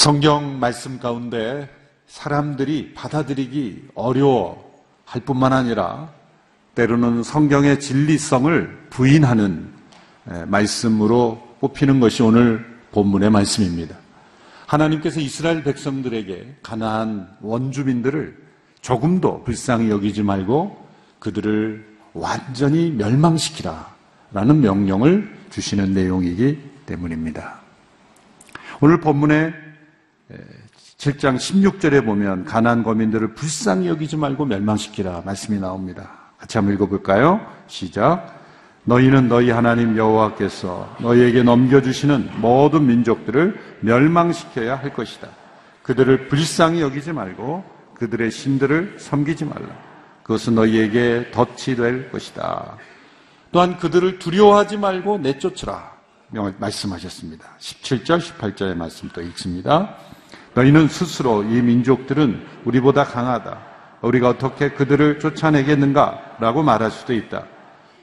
성경 말씀 가운데 사람들이 받아들이기 어려워 할 뿐만 아니라 때로는 성경의 진리성을 부인하는 에, 말씀으로 뽑히는 것이 오늘 본문의 말씀입니다. 하나님께서 이스라엘 백성들에게 가나안 원주민들을 조금도 불쌍히 여기지 말고 그들을 완전히 멸망시키라 라는 명령을 주시는 내용이기 때문입니다. 오늘 본문의 7장 16절에 보면 가난 거민들을 불쌍히 여기지 말고 멸망시키라 말씀이 나옵니다. 같이 한번 읽어볼까요? 시작. 너희는 너희 하나님 여호와께서 너희에게 넘겨주시는 모든 민족들을 멸망시켜야 할 것이다. 그들을 불쌍히 여기지 말고 그들의 신들을 섬기지 말라. 그것은 너희에게 덫이 될 것이다. 또한 그들을 두려워하지 말고 내쫓으라. 명- 말씀하셨습니다. 17절, 18절의 말씀 또 읽습니다. 너희는 스스로 이 민족들은 우리보다 강하다. 우리가 어떻게 그들을 쫓아내겠는가? 라고 말할 수도 있다.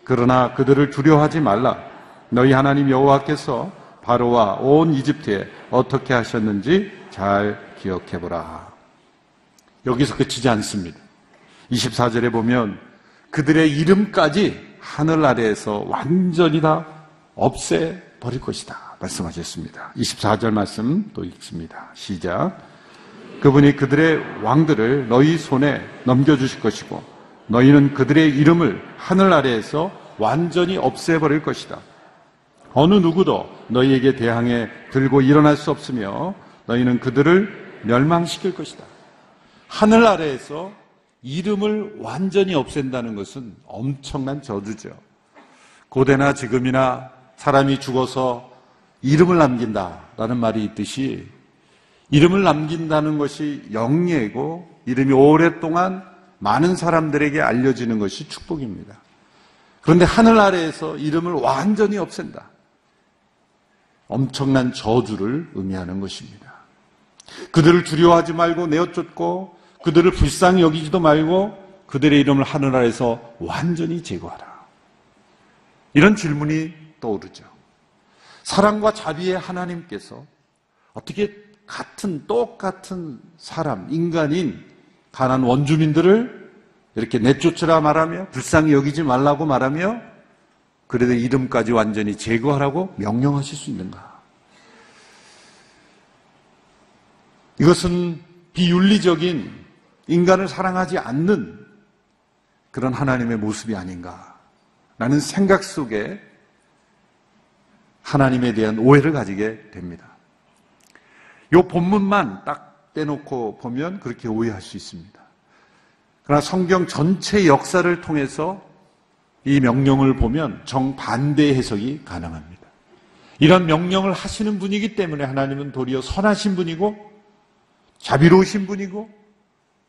그러나 그들을 두려워하지 말라. 너희 하나님 여호와께서 바로와 온 이집트에 어떻게 하셨는지 잘 기억해 보라. 여기서 끝이지 않습니다. 24절에 보면 그들의 이름까지 하늘 아래에서 완전히 다 없애 버릴 것이다. 말씀하셨습니다. 24절 말씀 또 읽습니다. 시작. 그분이 그들의 왕들을 너희 손에 넘겨주실 것이고 너희는 그들의 이름을 하늘 아래에서 완전히 없애버릴 것이다. 어느 누구도 너희에게 대항해 들고 일어날 수 없으며 너희는 그들을 멸망시킬 것이다. 하늘 아래에서 이름을 완전히 없앤다는 것은 엄청난 저주죠. 고대나 지금이나 사람이 죽어서 이름을 남긴다라는 말이 있듯이 이름을 남긴다는 것이 영예고 이름이 오랫동안 많은 사람들에게 알려지는 것이 축복입니다. 그런데 하늘 아래에서 이름을 완전히 없앤다. 엄청난 저주를 의미하는 것입니다. 그들을 두려워하지 말고 내어쫓고 그들을 불쌍히 여기지도 말고 그들의 이름을 하늘 아래에서 완전히 제거하라. 이런 질문이 떠오르죠. 사랑과 자비의 하나님께서 어떻게 같은 똑같은 사람, 인간인 가난 원주민들을 이렇게 내쫓으라 말하며 불쌍히 여기지 말라고 말하며 그래도 이름까지 완전히 제거하라고 명령하실 수 있는가? 이것은 비윤리적인 인간을 사랑하지 않는 그런 하나님의 모습이 아닌가? 라는 생각 속에 하나님에 대한 오해를 가지게 됩니다. 이 본문만 딱 떼놓고 보면 그렇게 오해할 수 있습니다. 그러나 성경 전체 역사를 통해서 이 명령을 보면 정반대 해석이 가능합니다. 이런 명령을 하시는 분이기 때문에 하나님은 도리어 선하신 분이고 자비로우신 분이고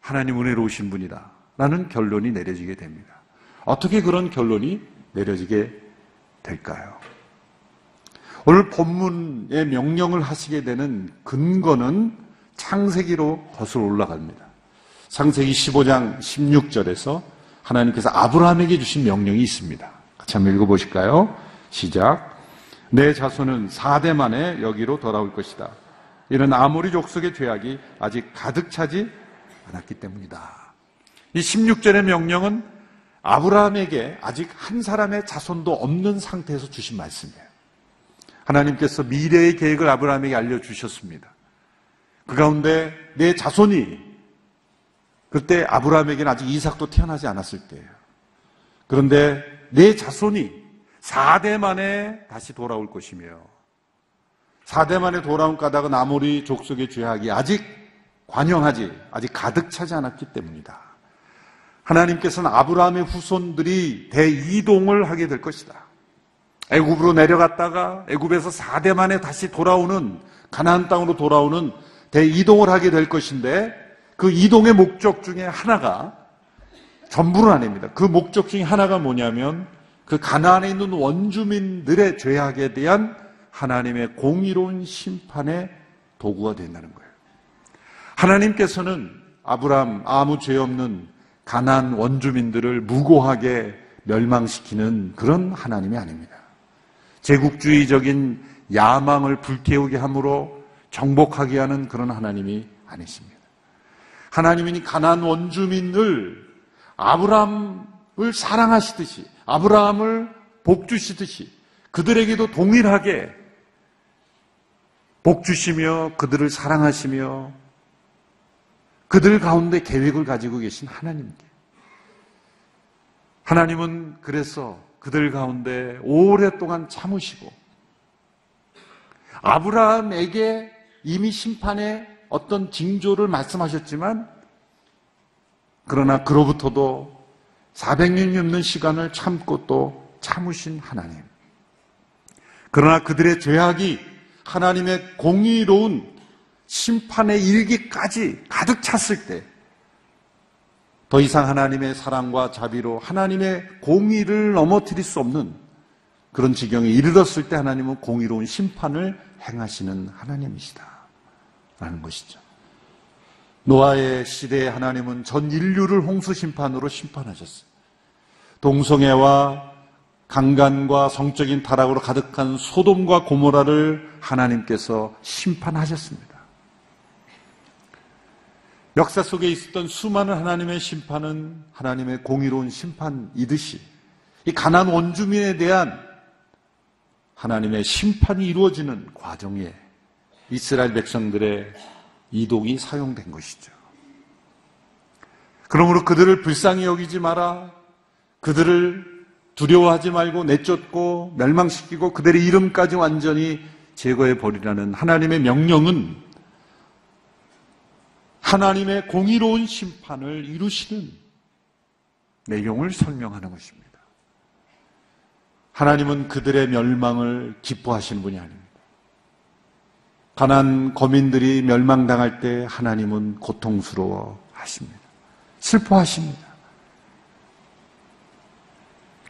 하나님 은혜로우신 분이다. 라는 결론이 내려지게 됩니다. 어떻게 그런 결론이 내려지게 될까요? 오늘 본문의 명령을 하시게 되는 근거는 창세기로 거슬러 올라갑니다. 창세기 15장 16절에서 하나님께서 아브라함에게 주신 명령이 있습니다. 같이 한번 읽어보실까요? 시작. 내 자손은 4대 만에 여기로 돌아올 것이다. 이는 아모리 족속의 죄악이 아직 가득 차지 않았기 때문이다. 이 16절의 명령은 아브라함에게 아직 한 사람의 자손도 없는 상태에서 주신 말씀이에요. 하나님께서 미래의 계획을 아브라함에게 알려주셨습니다. 그 가운데 내 자손이 그때 아브라함에게는 아직 이삭도 태어나지 않았을 때예요. 그런데 내 자손이 4대 만에 다시 돌아올 것이며 4대 만에 돌아온 까닭은 아모리 족속의 죄악이 아직 관영하지 아직 가득 차지 않았기 때문이다. 하나님께서는 아브라함의 후손들이 대이동을 하게 될 것이다. 애굽으로 내려갔다가 애굽에서 4대 만에 다시 돌아오는 가나안 땅으로 돌아오는 대이동을 하게 될 것인데 그 이동의 목적 중에 하나가 전부는 아닙니다. 그 목적 중에 하나가 뭐냐면 그 가나안에 있는 원주민들의 죄악에 대한 하나님의 공의로운 심판의 도구가 된다는 거예요. 하나님께서는 아브라함 아무 죄 없는 가난 원주민들을 무고하게 멸망시키는 그런 하나님이 아닙니다. 제국주의적인 야망을 불태우게 함으로 정복하게 하는 그런 하나님이 아니십니다. 하나님이 가난 원주민을 아브라함을 사랑하시듯이 아브라함을 복주시듯이 그들에게도 동일하게 복주시며 그들을 사랑하시며 그들 가운데 계획을 가지고 계신 하나님께 하나님은 그래서 그들 가운데 오랫동안 참으시고 아브라함에게 이미 심판의 어떤 징조를 말씀하셨지만 그러나 그로부터도 400년 넘는 시간을 참고 또 참으신 하나님. 그러나 그들의 죄악이 하나님의 공의로운 심판의 일기까지 가득 찼을 때, 더 이상 하나님의 사랑과 자비로 하나님의 공의를 넘어뜨릴 수 없는 그런 지경에 이르렀을 때 하나님은 공의로운 심판을 행하시는 하나님이시다. 라는 것이죠. 노아의 시대에 하나님은 전 인류를 홍수 심판으로 심판하셨어요. 동성애와 강간과 성적인 타락으로 가득한 소돔과 고모라를 하나님께서 심판하셨습니다. 역사 속에 있었던 수많은 하나님의 심판은 하나님의 공의로운 심판이듯이 이 가난 원주민에 대한 하나님의 심판이 이루어지는 과정에 이스라엘 백성들의 이독이 사용된 것이죠. 그러므로 그들을 불쌍히 여기지 마라. 그들을 두려워하지 말고 내쫓고 멸망시키고 그들의 이름까지 완전히 제거해 버리라는 하나님의 명령은 하나님의 공의로운 심판을 이루시는 내용을 설명하는 것입니다. 하나님은 그들의 멸망을 기뻐하시는 분이 아닙니다. 가난 거민들이 멸망당할 때 하나님은 고통스러워 하십니다. 슬퍼하십니다.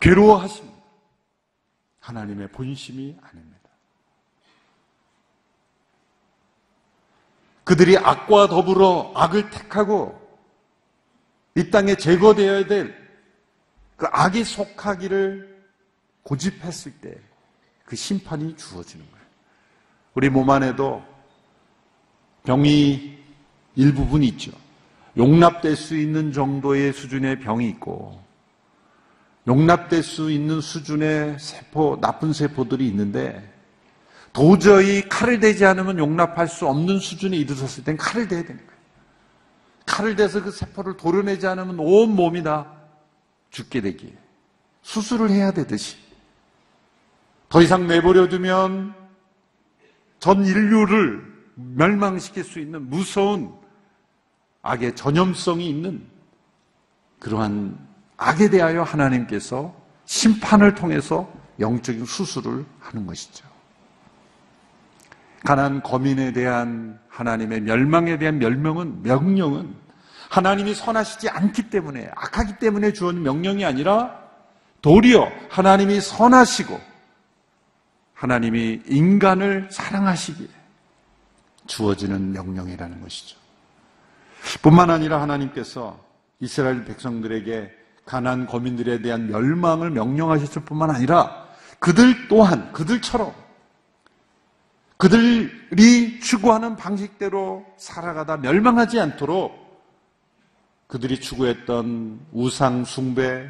괴로워하십니다. 하나님의 본심이 아닙니다. 그들이 악과 더불어 악을 택하고 이 땅에 제거되어야 될 그 악이 속하기를 고집했을 때 그 심판이 주어지는 거예요. 우리 몸 안에도 병이 일부분 있죠. 용납될 수 있는 정도의 수준의 병이 있고, 용납될 수 있는 수준의 세포, 나쁜 세포들이 있는데, 도저히 칼을 대지 않으면 용납할 수 없는 수준에 이르렀을 땐 칼을 대야 되는 거예요. 칼을 대서 그 세포를 도려내지 않으면 온 몸이 다 죽게 되기에 수술을 해야 되듯이 더 이상 내버려 두면 전 인류를 멸망시킬 수 있는 무서운 악의 전염성이 있는 그러한 악에 대하여 하나님께서 심판을 통해서 영적인 수술을 하는 것이죠. 가난 거민에 대한 하나님의 멸망에 대한 멸명은 명령은 하나님이 선하시지 않기 때문에 악하기 때문에 주어진 명령이 아니라 도리어 하나님이 선하시고 하나님이 인간을 사랑하시기에 주어지는 명령이라는 것이죠. 뿐만 아니라 하나님께서 이스라엘 백성들에게 가난 거민들에 대한 멸망을 명령하셨을 뿐만 아니라 그들 또한 그들처럼 그들이 추구하는 방식대로 살아가다 멸망하지 않도록 그들이 추구했던 우상 숭배,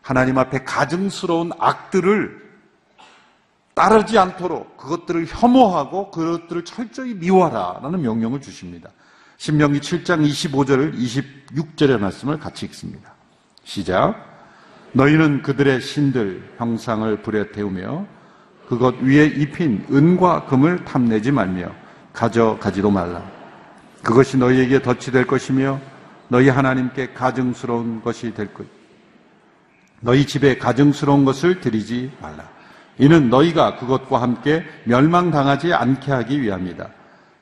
하나님 앞에 가증스러운 악들을 따르지 않도록 그것들을 혐오하고 그것들을 철저히 미워하라라는 명령을 주십니다. 신명기 7장 25절 26절의 말씀을 같이 읽습니다. 시작. 너희는 그들의 신들 형상을 불에 태우며 그것 위에 입힌 은과 금을 탐내지 말며 가져가지도 말라. 그것이 너희에게 덫이 될 것이며 너희 하나님께 가증스러운 것이 될 것. 너희 집에 가증스러운 것을 드리지 말라. 이는 너희가 그것과 함께 멸망당하지 않게 하기 위함이다.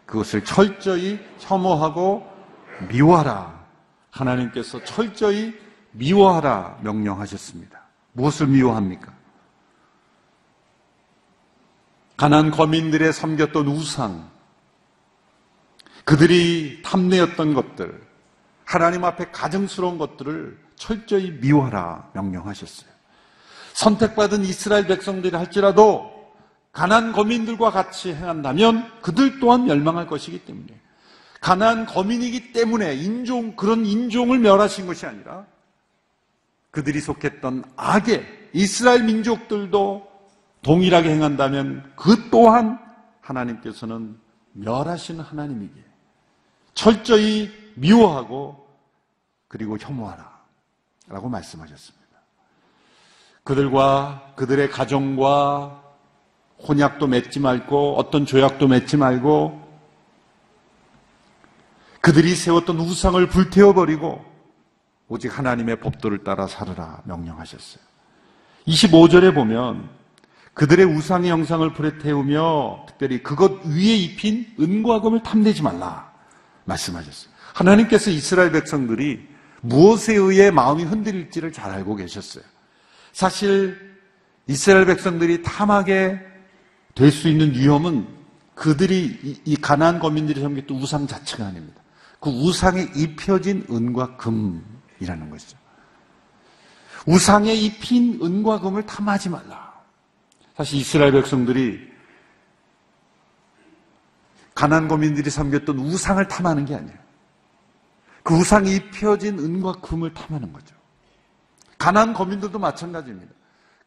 그것을 철저히 혐오하고 미워하라. 하나님께서 철저히 미워하라 명령하셨습니다. 무엇을 미워합니까? 가난 거민들의 섬겼던 우상, 그들이 탐내었던 것들, 하나님 앞에 가증스러운 것들을 철저히 미워하라 명령하셨어요. 선택받은 이스라엘 백성들이 할지라도 가난 거민들과 같이 행한다면 그들 또한 멸망할 것이기 때문에 가난 거민이기 때문에 인종 그런 인종을 멸하신 것이 아니라 그들이 속했던 악의 이스라엘 민족들도 동일하게 행한다면 그 또한 하나님께서는 멸하시는 하나님이기에 철저히 미워하고 그리고 혐오하라 라고 말씀하셨습니다. 그들과 그들의 가정과 혼약도 맺지 말고 어떤 조약도 맺지 말고 그들이 세웠던 우상을 불태워버리고 오직 하나님의 법도를 따라 살으라 명령하셨어요. 25절에 보면 그들의 우상의 영상을 불에 태우며 특별히 그것 위에 입힌 은과 금을 탐내지 말라 말씀하셨어요. 하나님께서 이스라엘 백성들이 무엇에 의해 마음이 흔들릴지를 잘 알고 계셨어요. 사실 이스라엘 백성들이 탐하게 될 수 있는 위험은 그들이 이- 이 가나안 거민들이 섬겼던 우상 자체가 아닙니다. 그 우상에 입혀진 은과 금이라는 것이죠. 우상에 입힌 은과 금을 탐하지 말라. 사실 이스라엘 백성들이 가나안 거민들이 섬겼던 우상을 탐하는 게 아니에요. 그 우상에 입혀진 은과 금을 탐하는 거죠. 가나안 거민들도 마찬가지입니다.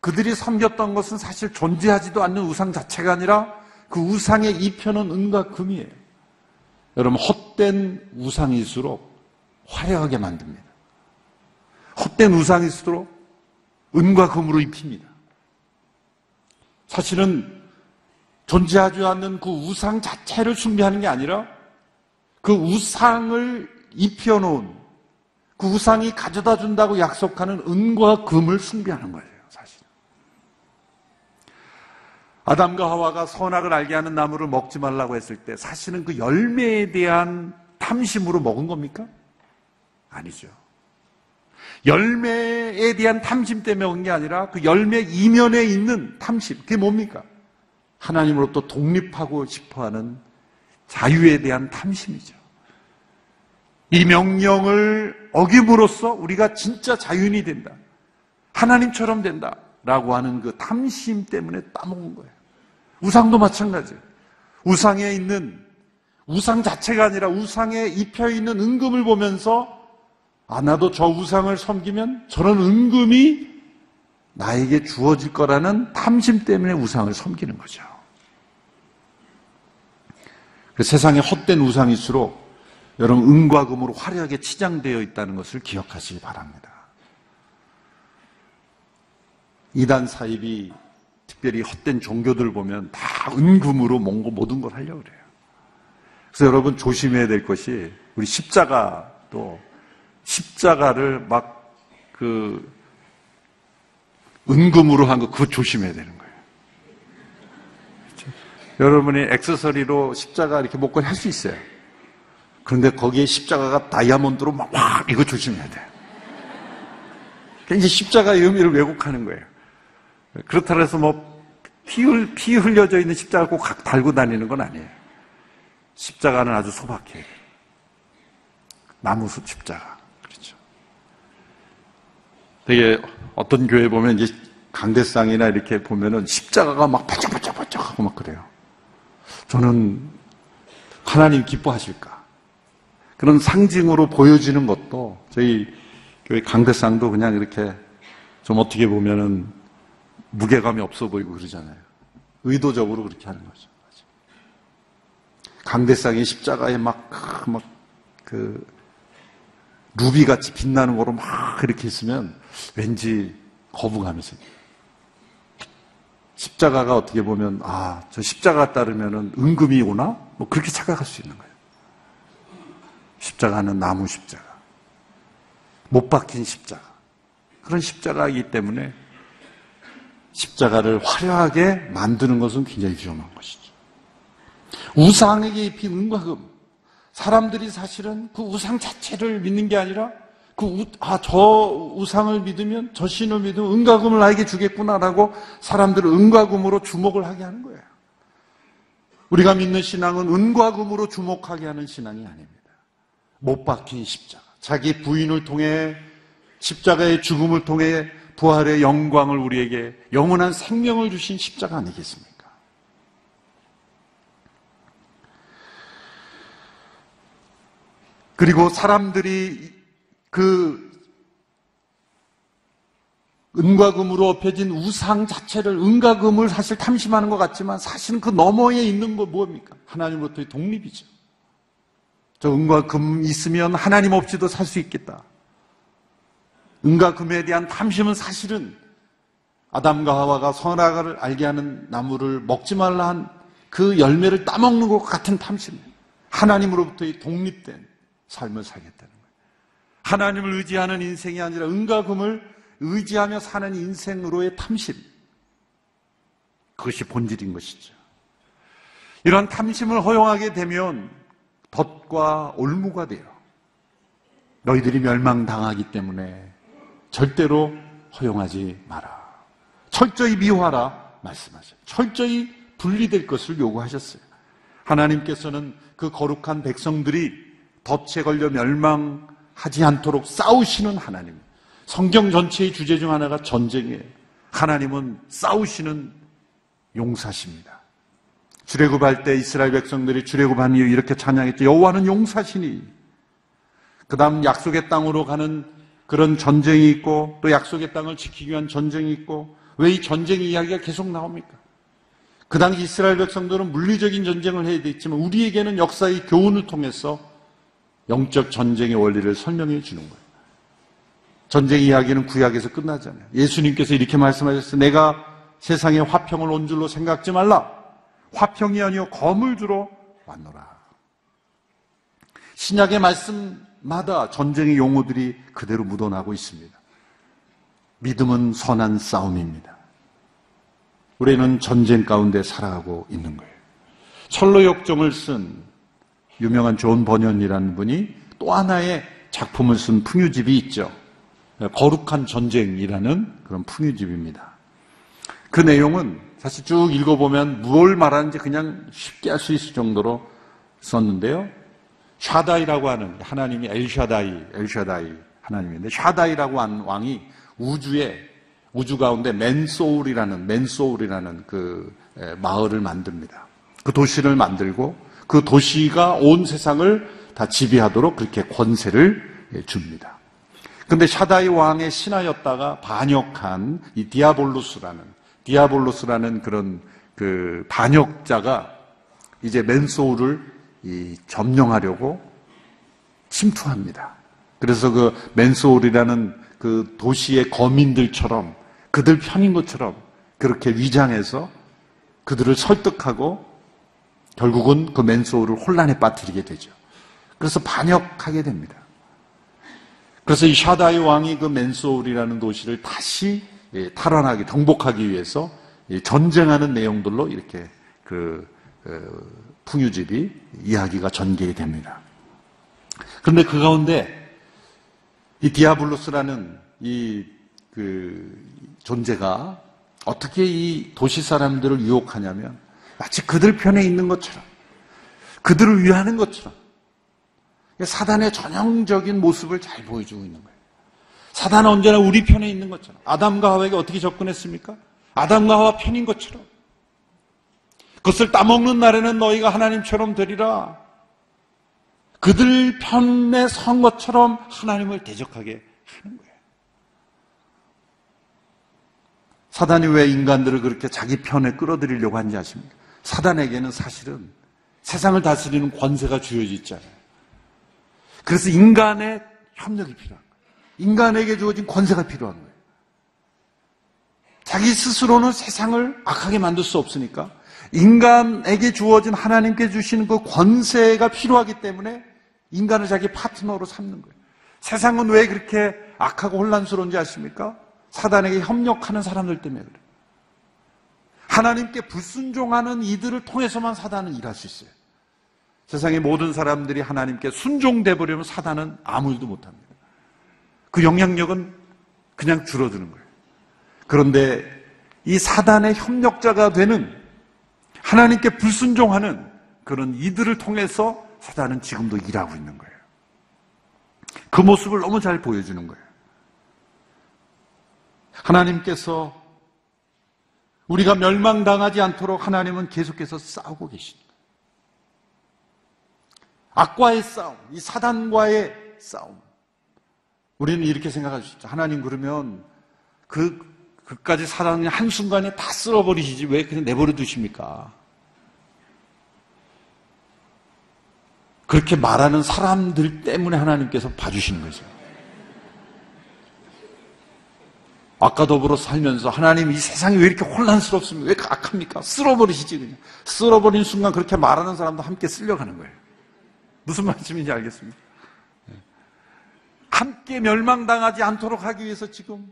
그들이 섬겼던 것은 사실 존재하지도 않는 우상 자체가 아니라 그 우상에 입혀놓은 은과 금이에요. 여러분 헛된 우상일수록 화려하게 만듭니다. 헛된 우상일수록 은과 금으로 입힙니다. 사실은 존재하지 않는 그 우상 자체를 숭배하는 게 아니라 그 우상을 입혀놓은 그 우상이 가져다 준다고 약속하는 은과 금을 숭배하는 거예요, 사실. 아담과 하와가 선악을 알게 하는 나무를 먹지 말라고 했을 때 사실은 그 열매에 대한 탐심으로 먹은 겁니까? 아니죠. 열매에 대한 탐심 때문에 먹은 게 아니라 그 열매 이면에 있는 탐심. 그게 뭡니까? 하나님으로부터 독립하고 싶어 하는 자유에 대한 탐심이죠. 이 명령을 어김으로써 우리가 진짜 자유인이 된다. 하나님처럼 된다. 라고 하는 그 탐심 때문에 따먹은 거예요. 우상도 마찬가지예요. 우상에 있는, 우상 자체가 아니라 우상에 입혀 있는 은금을 보면서 아, 나도 저 우상을 섬기면 저런 은금이 나에게 주어질 거라는 탐심 때문에 우상을 섬기는 거죠. 그 세상에 헛된 우상일수록 여러분 은과 금으로 화려하게 치장되어 있다는 것을 기억하시기 바랍니다. 이단 사입이 특별히 헛된 종교들 보면 다 은금으로 뭔가 모든 걸 하려고 그래요. 그래서 여러분 조심해야 될 것이 우리 십자가도 십자가를 막 그 은금으로 한 거 그거 조심해야 되는 거예요. 그렇죠? 여러분이 액세서리로 십자가 이렇게 목걸이 할 수 있어요. 그런데 거기에 십자가가 다이아몬드로 막, 와, 이거 조심해야 돼요. 그러니까 이제 십자가의 의미를 왜곡하는 거예요. 그렇다고 해서 뭐, 피, 흘, 피 흘려져 있는 십자가 꼭각 달고 다니는 건 아니에요. 십자가는 아주 소박해요. 나무 숲 십자가. 되게 어떤 교회 보면 이제 강대상이나 이렇게 보면은 십자가가 막 바짝바짝바짝 하고 막 그래요. 저는 하나님 기뻐하실까? 그런 상징으로 보여지는 것도 저희 교회 강대상도 그냥 이렇게 좀 어떻게 보면은 무게감이 없어 보이고 그러잖아요. 의도적으로 그렇게 하는 거죠. 강대상이 십자가에 막, 막, 그, 루비 같이 빛나는 거로 막 이렇게 있으면 왠지 생겨요. 십자가가 어떻게 보면, 아, 저 십자가 따르면은 은금이 오나? 뭐 그렇게 착각할 수 있는 거예요. 십자가는 나무 십자가. 못 박힌 십자가. 그런 십자가이기 때문에 십자가를 화려하게 만드는 것은 굉장히 위험한 것이죠. 우상에게 입힌 은과 금. 사람들이 사실은 그 우상 자체를 믿는 게 아니라 그, 우, 아, 저 우상을 믿으면, 저 신을 믿으면 은과 금을 나에게 주겠구나라고 사람들을 은과 금으로 주목을 하게 하는 거예요. 우리가 믿는 신앙은 은과 금으로 주목하게 하는 신앙이 아닙니다. 못 박힌 십자가. 자기 부인을 통해 십자가의 죽음을 통해 부활의 영광을 우리에게 영원한 생명을 주신 십자가 아니겠습니까? 그리고 사람들이 그 은과 금으로 엎혀진 우상 자체를 은과 금을 사실 탐심하는 것 같지만 사실은 그 너머에 있는 거 뭡니까? 하나님으로부터의 독립이죠. 저 은과 금 있으면 하나님 없이도 살 수 있겠다. 은과 금에 대한 탐심은 사실은 아담과 하와가 선악을 알게 하는 나무를 먹지 말라 한 그 열매를 따먹는 것 같은 탐심이에요. 하나님으로부터의 독립된 삶을 살겠다는. 하나님을 의지하는 인생이 아니라 은과 금을 의지하며 사는 인생으로의 탐심. 그것이 본질인 것이죠. 이런 탐심을 허용하게 되면 덫과 올무가 돼요. 너희들이 멸망당하기 때문에 절대로 허용하지 마라. 철저히 미워하라 말씀하셔요. 철저히 분리될 것을 요구하셨어요. 하나님께서는 그 거룩한 백성들이 덫에 걸려 멸망 하지 않도록 싸우시는 하나님. 성경 전체의 주제 중 하나가 전쟁이에요. 하나님은 싸우시는 용사십니다. 주례굽할 때 이스라엘 백성들이 주례굽한 이후 이렇게 찬양했죠. 여호와는 용사시니. 그다음 약속의 땅으로 가는 그런 전쟁이 있고 또 약속의 땅을 지키기 위한 전쟁이 있고 왜 이 전쟁 이야기가 계속 나옵니까? 그 당시 이스라엘 백성들은 물리적인 전쟁을 해야 됐지만 우리에게는 역사의 교훈을 통해서 영적 전쟁의 원리를 설명해 주는 거예요. 전쟁 이야기는 구약에서 끝나잖아요. 예수님께서 이렇게 말씀하셨어요. 내가 세상에 화평을 온 줄로 생각지 말라. 화평이 아니요 검을 주러 왔노라. 신약의 말씀마다 전쟁의 용어들이 그대로 묻어나고 있습니다. 믿음은 선한 싸움입니다. 우리는 전쟁 가운데 살아가고 있는 거예요. 천로역정을 쓴 유명한 존 버니언이라는 분이 또 하나의 작품을 쓴 풍유집이 있죠. 거룩한 전쟁이라는 그런 풍유집입니다. 그 내용은 사실 쭉 읽어보면 뭘 말하는지 그냥 쉽게 알 수 있을 정도로 썼는데요. 샤다이라고 하는 하나님이 엘샤다이, 엘샤다이 하나님인데 샤다이라고 하는 왕이 우주에 우주 가운데 맨소울이라는 맨소울이라는 그 마을을 만듭니다. 그 도시를 만들고 그 도시가 온 세상을 다 지배하도록 그렇게 권세를 줍니다. 근데 샤다이 왕의 신하였다가 반역한 이 디아볼루스라는 디아볼루스라는 그런 그 반역자가 이제 맨소울을 이 점령하려고 침투합니다. 그래서 그 맨소울이라는 그 도시의 거민들처럼 그들 편인 것처럼 그렇게 위장해서 그들을 설득하고 결국은 그 맨소울을 혼란에 빠뜨리게 되죠. 그래서 반역하게 됩니다. 그래서 이 샤다이 왕이 그 맨소울이라는 도시를 다시 예, 탈환하기, 정복하기 위해서 전쟁하는 내용들로 이렇게 그 풍유집이 이야기가 전개가 됩니다. 그런데 그 가운데 이 디아블로스라는 이 그 존재가 어떻게 이 도시 사람들을 유혹하냐면 마치 그들 편에 있는 것처럼 그들을 위하는 것처럼 사단의 전형적인 모습을 잘 보여주고 있는 거예요. 사단은 언제나 우리 편에 있는 것처럼 아담과 하와에게 어떻게 접근했습니까? 아담과 하와 편인 것처럼 그것을 따먹는 날에는 너희가 하나님처럼 되리라. 그들 편에 선 것처럼 하나님을 대적하게 하는 거예요. 사단이 왜 인간들을 그렇게 자기 편에 끌어들이려고 하는지 아십니까? 사단에게는 사실은 세상을 다스리는 권세가 주어져 있잖아요. 그래서 인간의 협력이 필요한 거예요. 인간에게 주어진 권세가 필요한 거예요. 자기 스스로는 세상을 악하게 만들 수 없으니까 인간에게 주어진 하나님께 주시는 그 권세가 필요하기 때문에 인간을 자기 파트너로 삼는 거예요. 세상은 왜 그렇게 악하고 혼란스러운지 아십니까? 사단에게 협력하는 사람들 때문에 그래요. 하나님께 불순종하는 이들을 통해서만 사단은 일할 수 있어요. 세상의 모든 사람들이 하나님께 순종돼 버리면 사단은 아무 일도 못 합니다. 그 영향력은 그냥 줄어드는 거예요. 그런데 이 사단의 협력자가 되는 하나님께 불순종하는 그런 이들을 통해서 사단은 지금도 일하고 있는 거예요. 그 모습을 너무 잘 보여주는 거예요. 하나님께서 우리가 멸망당하지 않도록 하나님은 계속해서 싸우고 계십니다. 악과의 싸움, 이 사단과의 싸움. 우리는 이렇게 생각할 수 있죠. 하나님 그러면 그, 그까지 사단이 한순간에 다 쓸어버리시지 왜 그냥 내버려 두십니까? 그렇게 말하는 사람들 때문에 하나님께서 봐주시는 거죠. 아까 더불어 살면서 하나님 이 세상이 왜 이렇게 혼란스럽습니까? 왜 악합니까? 쓸어버리시지 그냥. 쓸어버린 순간 그렇게 말하는 사람도 함께 쓸려가는 거예요. 무슨 말씀인지 알겠습니까? 네. 함께 멸망당하지 않도록 하기 위해서 지금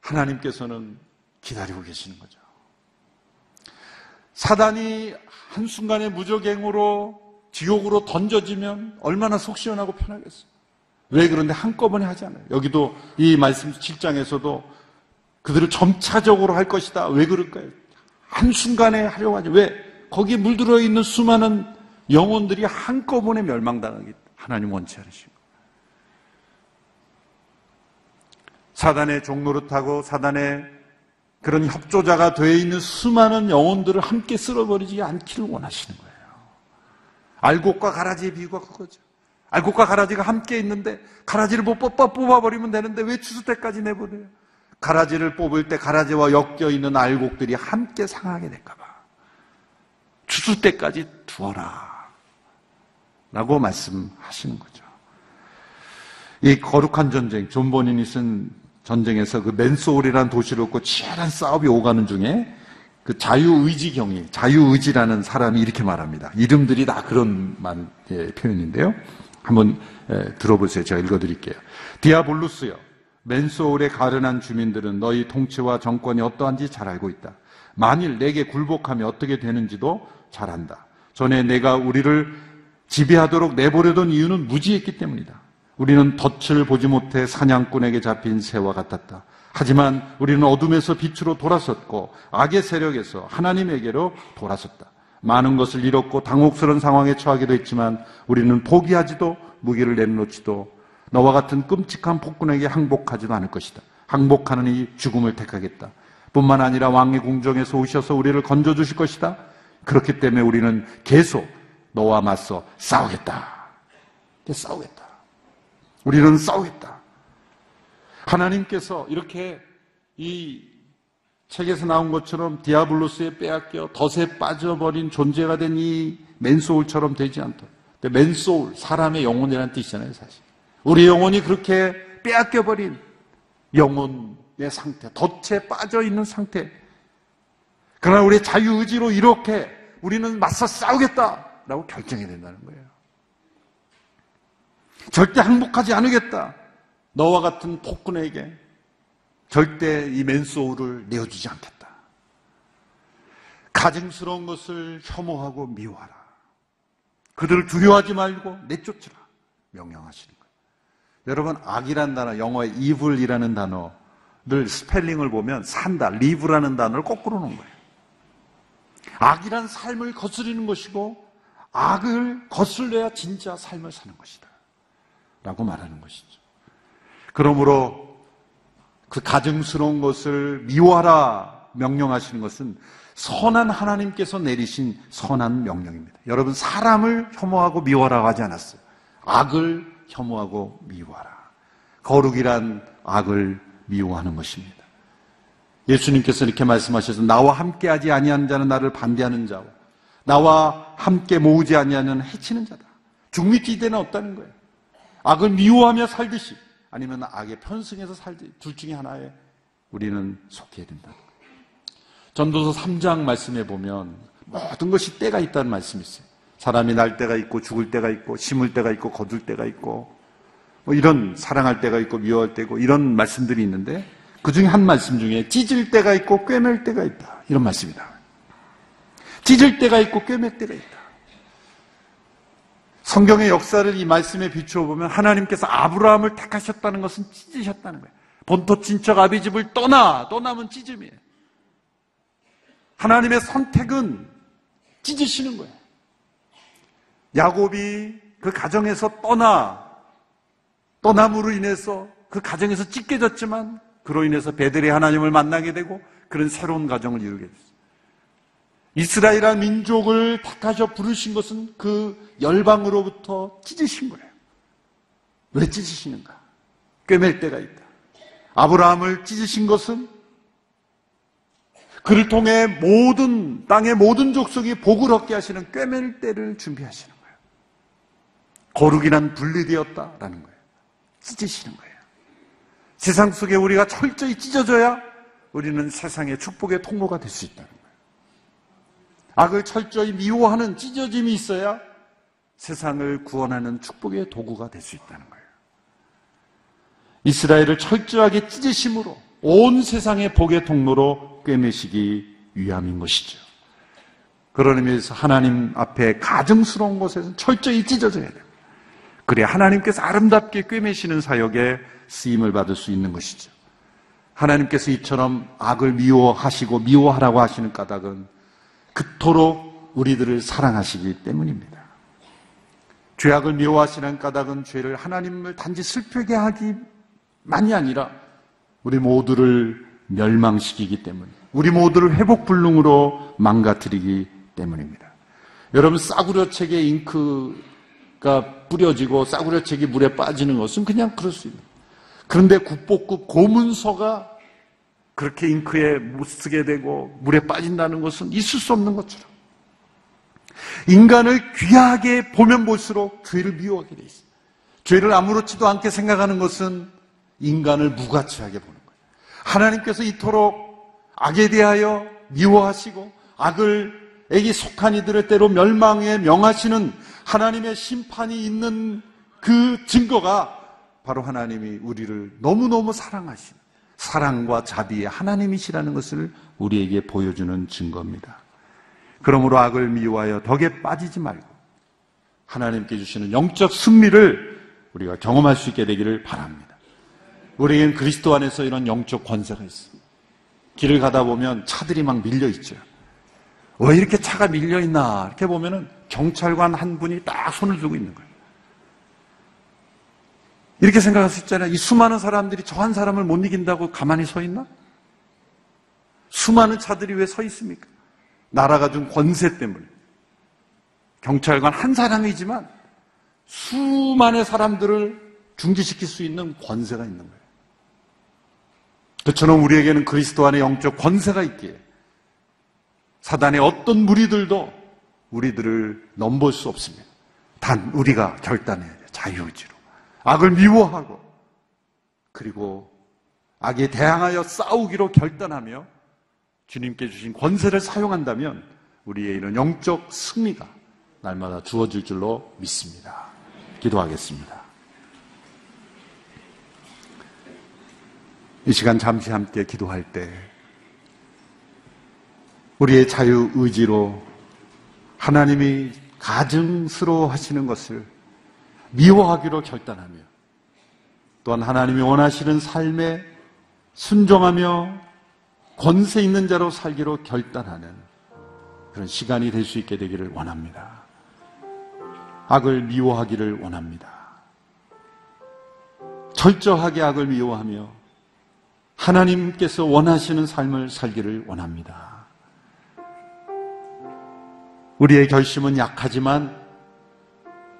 하나님께서는 기다리고 계시는 거죠. 사단이 한순간에 무적행으로 지옥으로 던져지면 얼마나 속 시원하고 편하겠어요. 왜 그런데 한꺼번에 하지 않아요? 여기도 이 말씀 7장에서도 그들을 점차적으로 할 것이다. 왜 그럴까요? 한순간에 하려고 하죠. 왜? 거기에 물들어 있는 수많은 영혼들이 한꺼번에 멸망당하기 하나님 원치 않으시고. 사단의 종노릇하고 사단의 그런 협조자가 되어 있는 수많은 영혼들을 함께 쓸어버리지 않기를 원하시는 거예요. 알곡과 가라지의 비유가 그거죠. 알곡과 가라지가 함께 있는데 가라지를 못 뽑아 뽑아버리면 되는데 왜 추수 때까지 내버려요? 가라지를 뽑을 때 가라지와 엮여 있는 알곡들이 함께 상하게 될까봐 추수 때까지 두어라 라고 말씀하시는 거죠. 이 거룩한 전쟁, 존 버니언이 쓴 전쟁에서 그 맨소울이라는 도시를 얻고 치열한 싸움이 오가는 중에 그 자유의지 경이, 자유의지라는 사람이 이렇게 말합니다. 이름들이 다 그런 말, 예, 표현인데요. 한번 예, 들어보세요. 제가 읽어드릴게요. 디아볼루스요. 맨소울에 가련한 주민들은 너희 통치와 정권이 어떠한지 잘 알고 있다. 만일 내게 굴복하면 어떻게 되는지도 잘 안다. 전에 내가 우리를 지배하도록 내버려둔 이유는 무지했기 때문이다. 우리는 덫을 보지 못해 사냥꾼에게 잡힌 새와 같았다. 하지만 우리는 어둠에서 빛으로 돌아섰고 악의 세력에서 하나님에게로 돌아섰다. 많은 것을 잃었고 당혹스러운 상황에 처하기도 했지만 우리는 포기하지도 무기를 내놓지도 너와 같은 끔찍한 폭군에게 항복하지도 않을 것이다. 항복하는 이 죽음을 택하겠다. 뿐만 아니라 왕의 궁정에서 오셔서 우리를 건져 주실 것이다. 그렇기 때문에 우리는 계속 너와 맞서 싸우겠다. 싸우겠다. 우리는 싸우겠다. 하나님께서 이렇게 이 책에서 나온 것처럼 디아블로스에 빼앗겨 덫에 빠져버린 존재가 된 이 맨소울처럼 되지 않도록. 맨소울, 사람의 영혼이라는 뜻이잖아요, 사실. 우리 영혼이 그렇게 빼앗겨버린 영혼의 상태, 덫에 빠져 있는 상태. 그러나 우리의 자유의지로 이렇게 우리는 맞서 싸우겠다라고 결정해야 된다는 거예요. 절대 항복하지 않으겠다. 너와 같은 폭군에게 절대 이 맨소울을 내어주지 않겠다. 가증스러운 것을 혐오하고 미워하라. 그들을 두려워하지 말고 내쫓으라. 명령하시는 거예요. 여러분, 악이란 단어, 영어의 evil이라는 단어를 스펠링을 보면 산다, live라는 단어를 거꾸로 놓은 거예요. 악이란 삶을 거스리는 것이고, 악을 거슬려야 진짜 삶을 사는 것이다. 라고 말하는 것이죠. 그러므로 그 가증스러운 것을 미워하라 명령하시는 것은 선한 하나님께서 내리신 선한 명령입니다. 여러분, 사람을 혐오하고 미워하라고 하지 않았어요. 악을 혐오하고 미워하라. 거룩이란 악을 미워하는 것입니다. 예수님께서 이렇게 말씀하셔서 나와 함께 하지 아니하는 자는 나를 반대하는 자고 나와 함께 모으지 아니하는 해치는 자다. 중립지대는 없다는 거예요. 악을 미워하며 살듯이 아니면 악에 편승해서 살듯이 둘 중에 하나에 우리는 속해야 된다. 전도서 3장 말씀에 보면 모든 것이 때가 있다는 말씀이 있어요. 사람이 날 때가 있고 죽을 때가 있고 심을 때가 있고 거둘 때가 있고 뭐 이런 사랑할 때가 있고 미워할 때고 이런 말씀들이 있는데 그 중에 한 말씀 중에 찢을 때가 있고 꿰맬 때가 있다. 이런 말씀이다. 찢을 때가 있고 꿰맬 때가 있다. 성경의 역사를 이 말씀에 비추어 보면 하나님께서 아브라함을 택하셨다는 것은 찢으셨다는 거예요. 본토 친척 아비집을 떠나 떠나면 찢음이에요. 하나님의 선택은 찢으시는 거예요. 야곱이 그 가정에서 떠나 떠남으로 인해서 그 가정에서 찢겨졌지만 그로 인해서 베델의 하나님을 만나게 되고 그런 새로운 가정을 이루게 됐어요. 이스라엘한 민족을 택하셔 부르신 것은 그 열방으로부터 찢으신 거예요. 왜 찢으시는가? 꿰맬 때가 있다. 아브라함을 찢으신 것은 그를 통해 모든 땅의 모든 족속이 복을 얻게 하시는 꿰맬 때를 준비하시는 거예요. 거룩이란 분리되었다라는 거예요. 찢으시는 거예요. 세상 속에 우리가 철저히 찢어져야 우리는 세상의 축복의 통로가 될 수 있다는. 악을 철저히 미워하는 찢어짐이 있어야 세상을 구원하는 축복의 도구가 될 수 있다는 거예요. 이스라엘을 철저하게 찢으심으로 온 세상의 복의 통로로 꿰매시기 위함인 것이죠. 그런 의미에서 하나님 앞에 가증스러운 곳에서 철저히 찢어져야 돼요. 그래야 하나님께서 아름답게 꿰매시는 사역에 쓰임을 받을 수 있는 것이죠. 하나님께서 이처럼 악을 미워하시고 미워하라고 하시는 까닭은 그토록 우리들을 사랑하시기 때문입니다. 죄악을 미워하시는 까닭은 죄를 하나님을 단지 슬프게 하기만이 아니라 우리 모두를 멸망시키기 때문, 우리 모두를 회복 불능으로 망가뜨리기 때문입니다. 여러분 싸구려 책에 잉크가 뿌려지고 싸구려 책이 물에 빠지는 것은 그냥 그럴 수 있는. 그런데 국보급 고문서가 그렇게 잉크에 못 쓰게 되고 물에 빠진다는 것은 있을 수 없는 것처럼 인간을 귀하게 보면 볼수록 죄를 미워하게 돼 있어요. 죄를 아무렇지도 않게 생각하는 것은 인간을 무가치하게 보는 거예요. 하나님께서 이토록 악에 대하여 미워하시고 악을 에게 속한 이들을 때로 멸망에 명하시는 하나님의 심판이 있는 그 증거가 바로 하나님이 우리를 너무너무 사랑하신 사랑과 자비의 하나님이시라는 것을 우리에게 보여주는 증거입니다. 그러므로 악을 미워하여 덕에 빠지지 말고 하나님께 주시는 영적 승리를 우리가 경험할 수 있게 되기를 바랍니다. 우리에겐 그리스도 안에서 이런 영적 권세가 있습니다. 길을 가다 보면 차들이 막 밀려 있죠. 왜 이렇게 차가 밀려 있나 이렇게 보면은 경찰관 한 분이 딱 손을 들고 있는 거예요. 이렇게 생각할 수 있잖아요. 이 수많은 사람들이 저 한 사람을 못 이긴다고 가만히 서 있나? 수많은 차들이 왜 서 있습니까? 나라가 준 권세 때문에. 경찰관 한 사람이지만 수많은 사람들을 중지시킬 수 있는 권세가 있는 거예요. 그처럼 우리에게는 그리스도 안에 영적 권세가 있기에 사단의 어떤 무리들도 우리들을 넘볼 수 없습니다. 단 우리가 결단해야 돼요. 자유의지로. 악을 미워하고 그리고 악에 대항하여 싸우기로 결단하며 주님께 주신 권세를 사용한다면 우리의 이런 영적 승리가 날마다 주어질 줄로 믿습니다. 기도하겠습니다. 이 시간 잠시 함께 기도할 때 우리의 자유 의지로 하나님이 가증스러워 하시는 것을 미워하기로 결단하며 또한 하나님이 원하시는 삶에 순종하며 권세 있는 자로 살기로 결단하는 그런 시간이 될 수 있게 되기를 원합니다. 악을 미워하기를 원합니다. 철저하게 악을 미워하며 하나님께서 원하시는 삶을 살기를 원합니다. 우리의 결심은 약하지만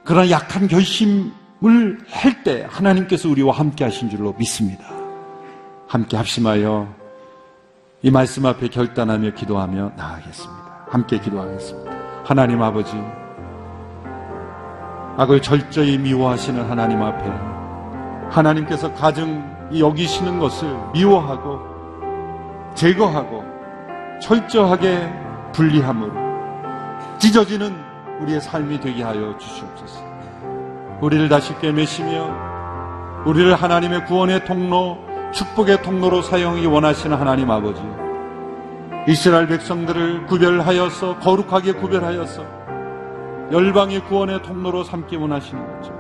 그런 약한 결심을 할 때 하나님께서 우리와 함께 하신 줄로 믿습니다. 함께 합심하여 이 말씀 앞에 결단하며 기도하며 나아가겠습니다. 함께 기도하겠습니다. 하나님 아버지, 악을 철저히 미워하시는 하나님 앞에 하나님께서 가증 여기시는 것을 미워하고 제거하고 철저하게 분리함으로 찢어지는 우리의 삶이 되게 하여 주시옵소서. 우리를 다시 꿰매시며 우리를 하나님의 구원의 통로, 축복의 통로로 사용하기 원하시는 하나님 아버지. 이스라엘 백성들을 구별하여서 거룩하게 구별하여서 열방의 구원의 통로로 삼기 원하시는 거죠.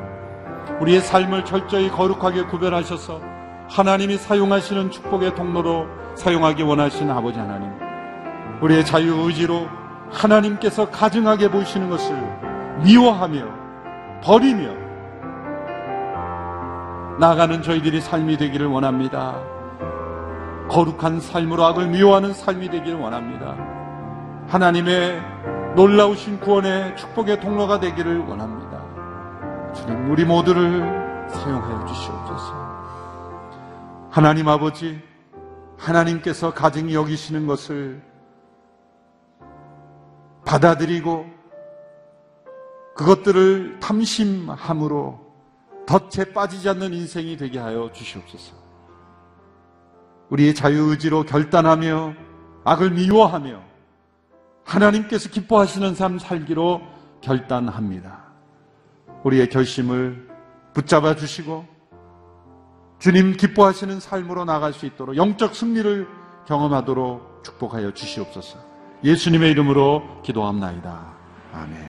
우리의 삶을 철저히 거룩하게 구별하셔서 하나님이 사용하시는 축복의 통로로 사용하기 원하시는 아버지 하나님. 우리의 자유 의지로 하나님께서 가증하게 보시는 것을 미워하며 버리며 나가는 저희들이 삶이 되기를 원합니다. 거룩한 삶으로 악을 미워하는 삶이 되기를 원합니다. 하나님의 놀라우신 구원의 축복의 통로가 되기를 원합니다. 주님, 우리 모두를 사용하여 주시옵소서. 하나님 아버지, 하나님께서 가증히 여기시는 것을 받아들이고 그것들을 탐심함으로 덫에 빠지지 않는 인생이 되게 하여 주시옵소서. 우리의 자유의지로 결단하며 악을 미워하며 하나님께서 기뻐하시는 삶 살기로 결단합니다. 우리의 결심을 붙잡아 주시고 주님 기뻐하시는 삶으로 나갈 수 있도록 영적 승리를 경험하도록 축복하여 주시옵소서. 예수님의 이름으로 기도합나이다. 아멘.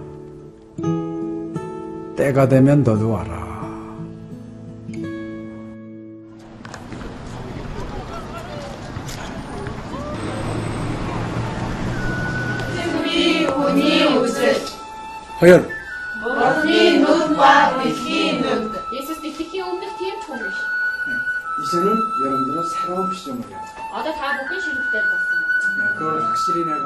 때가 되면 너도 와라. 허연, Jesus die fikk jo beskrevet Thomas. 이제는 여러분들은 새로운 피조물이야. Ja, det her boken slutter altså. 그걸 확실히 내가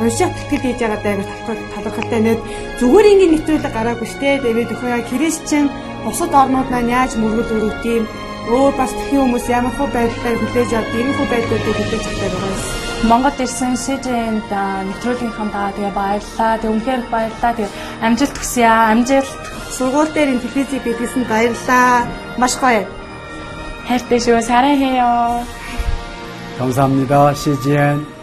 унших тэтгэл хийж байгаа даа талхал талхалтай нэт зүгээр ингээд нэвтрүүлэг гараагүй штэ тэгээд өхөө яа христчин бусад орнууд маань яаж мөргөл өрөвт юм өөр бас тхэн хүмүүс ямар хөө байдлаар хүлээж авд ийм хөө байдлуудыг хүлээж авдаг байгаа юм. Монгол ирсэн СЖН-д нэвтрүүлгийнхаа даа тэгээ баярлаа. Тэг үнхээр баярлаа. Тэг амжилт хүсье аа. Амжилт. Сургууль дээр ин телевизийг бидлсэн баярлаа. Маш гоё. хайртай шүү. 사랑해요. 감사합니다. CGN.